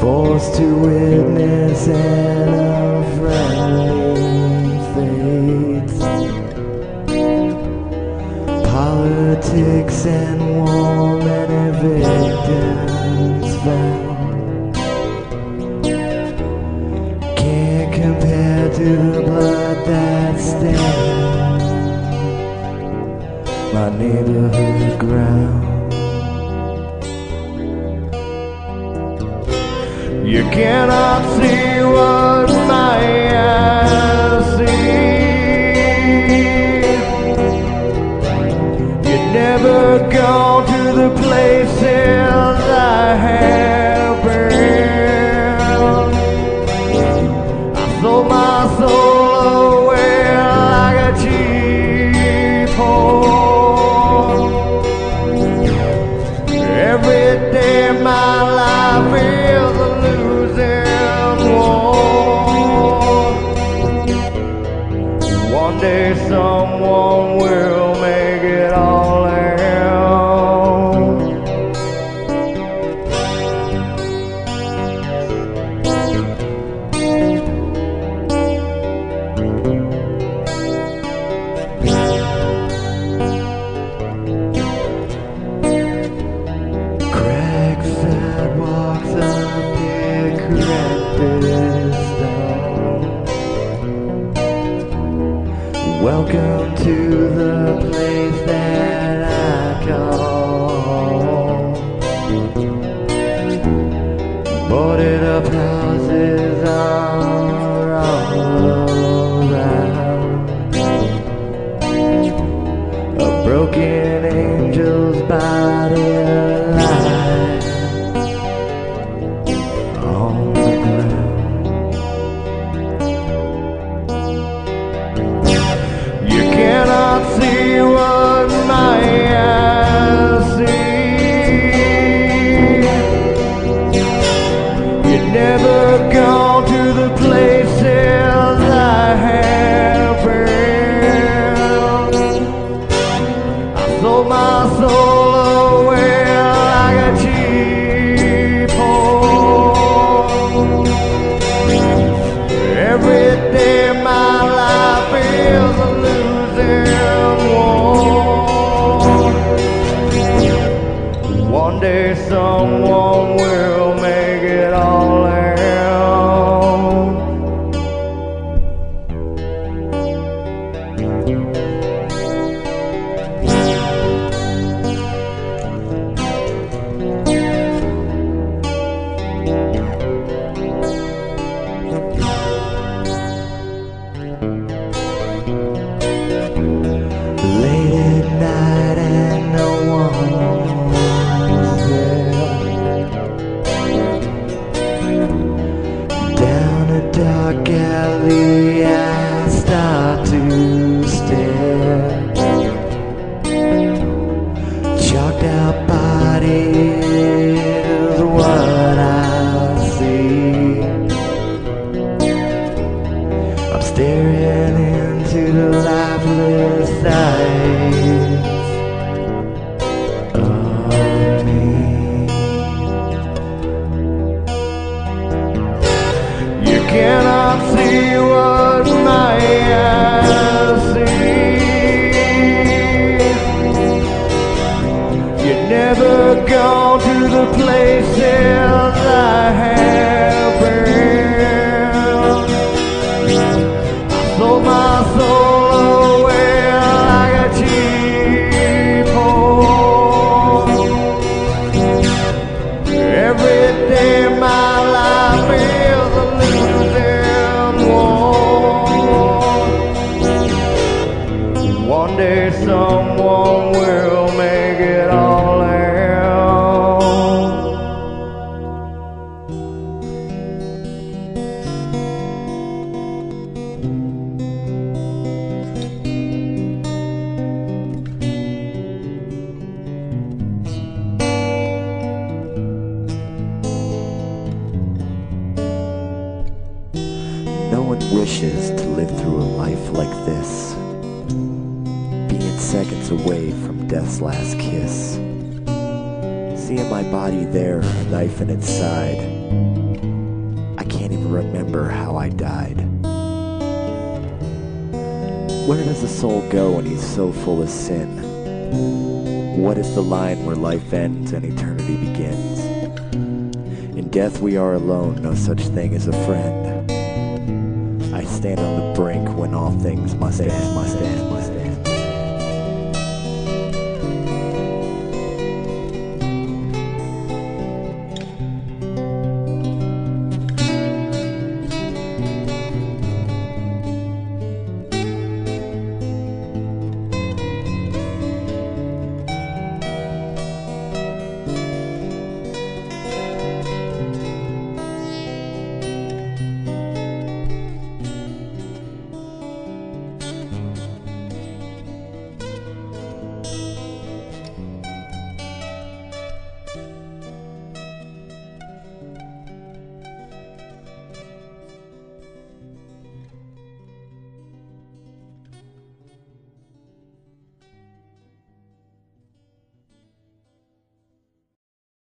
forced to witness an unfriendly fate. Politics and war, many victims found. Can't compare to the blood that stains my neighborhood ground. You cannot see what my eyes see. You never go to the places I have. someone will. Welcome to the place that I call. Boarded up houses are all around. A broken angel's bound. wishes to live through a life like this, being seconds away from death's last kiss. Seeing my body there, a knife in its side. I can't even remember how I died. Where does the soul go when he's so full of sin? What is the line where life ends and eternity begins? In death we are alone, no such thing as a friend. Stand on the brink when all things must end, must end, must end.